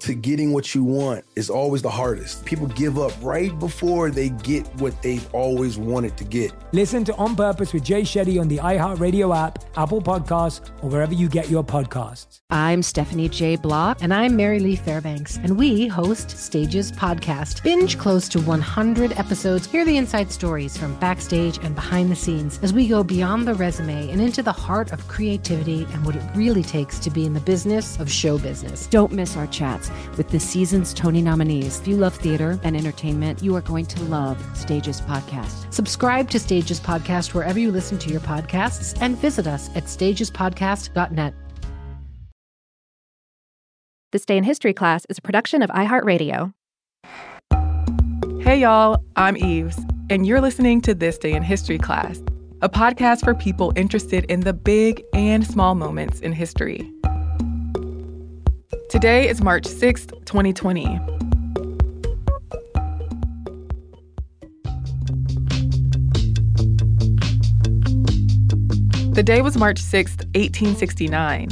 to getting what you want is always the hardest. People give up right before they get what they've always wanted to get. Listen to On Purpose with Jay Shetty on the iHeartRadio app, Apple Podcasts, or wherever you get your podcasts. I'm Stephanie J. Block. And I'm Mary Lee Fairbanks. And we host Stages Podcast. Binge close to 100 episodes. Hear the inside stories from backstage and behind the scenes as we go beyond the resume and into the heart of creativity and what it really takes to be in the business of show business. Don't miss our chats with this season's Tony nominees. If you love theater and entertainment, you are going to love Stages Podcast. Subscribe to Stages Podcast wherever you listen to your podcasts and visit us at stagespodcast.net. This Day in History class is a production of iHeartRadio. Hey, y'all, I'm Eves, and you're listening to This Day in History class, a podcast for people interested in the big and small moments in history. Today is March 6th, 2020. The day was March 6th, 1869.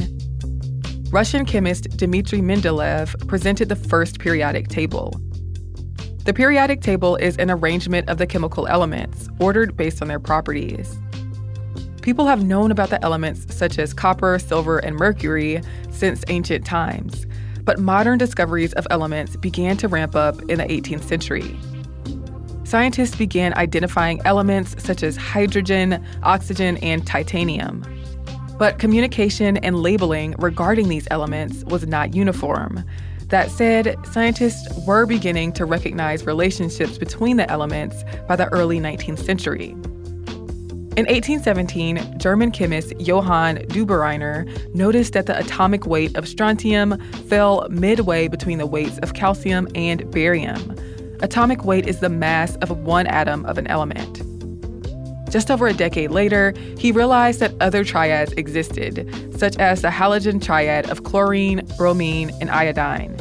Russian chemist Dmitry Mendeleev presented the first periodic table. The periodic table is an arrangement of the chemical elements, ordered based on their properties. People have known about the elements such as copper, silver, and mercury since ancient times, but modern discoveries of elements began to ramp up in the 18th century. Scientists began identifying elements such as hydrogen, oxygen, and titanium. But communication and labeling regarding these elements was not uniform. That said, scientists were beginning to recognize relationships between the elements by the early 19th century. In 1817, German chemist Johann Döbereiner noticed that the atomic weight of strontium fell midway between the weights of calcium and barium. Atomic weight is the mass of one atom of an element. Just over a decade later, he realized that other triads existed, such as the halogen triad of chlorine, bromine, and iodine.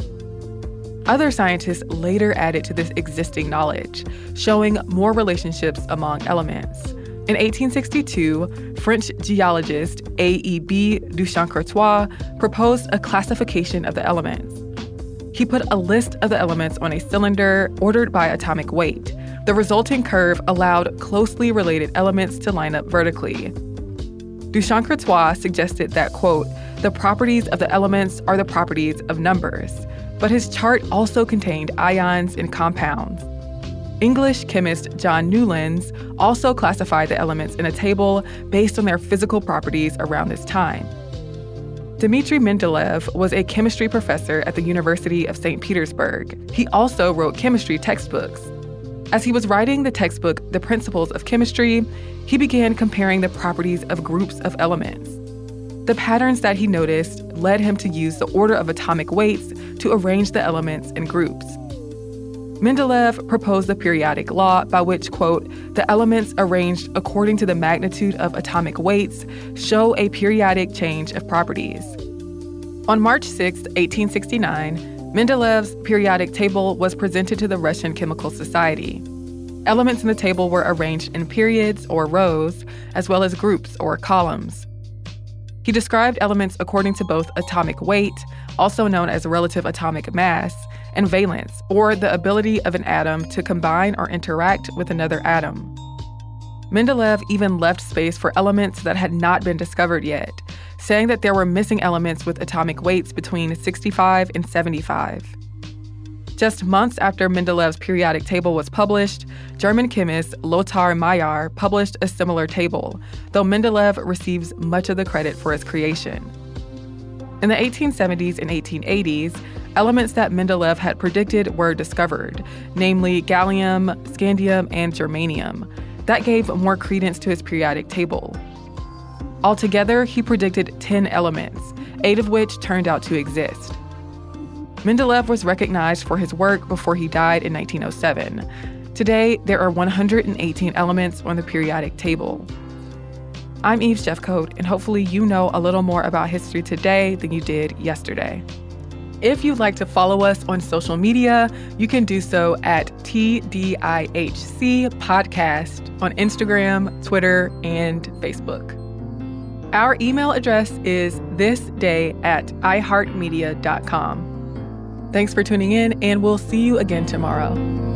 Other scientists later added to this existing knowledge, showing more relationships among elements. In 1862, French geologist A.E.B. de Chancourtois proposed a classification of the elements. He put a list of the elements on a cylinder ordered by atomic weight. The resulting curve allowed closely related elements to line up vertically. de Chancourtois suggested that, quote, the properties of the elements are the properties of numbers, but his chart also contained ions and compounds. English chemist John Newlands also classified the elements in a table based on their physical properties around this time. Dmitry Mendeleev was a chemistry professor at the University of St. Petersburg. He also wrote chemistry textbooks. As he was writing the textbook The Principles of Chemistry, he began comparing the properties of groups of elements. The patterns that he noticed led him to use the order of atomic weights to arrange the elements in groups. Mendeleev proposed the periodic law by which, quote, the elements arranged according to the magnitude of atomic weights show a periodic change of properties. On March 6, 1869, Mendeleev's periodic table was presented to the Russian Chemical Society. Elements in the table were arranged in periods or rows, as well as groups or columns. He described elements according to both atomic weight, also known as relative atomic mass, and valence, or the ability of an atom to combine or interact with another atom. Mendeleev even left space for elements that had not been discovered yet, saying that there were missing elements with atomic weights between 65 and 75. Just months after Mendeleev's periodic table was published, German chemist Lothar Meyer published a similar table, though Mendeleev receives much of the credit for its creation. In the 1870s and 1880s, elements that Mendeleev had predicted were discovered, namely gallium, scandium, and germanium. That gave more credence to his periodic table. Altogether, he predicted 10 elements, eight of which turned out to exist. Mendeleev was recognized for his work before he died in 1907. Today, there are 118 elements on the periodic table. I'm Eve Jeffcoat, and hopefully, you know a little more about history today than you did yesterday. If you'd like to follow us on social media, you can do so at TDIHC Podcast on Instagram, Twitter, and Facebook. Our email address is thisday at iheartmedia.com. Thanks for tuning in, and we'll see you again tomorrow.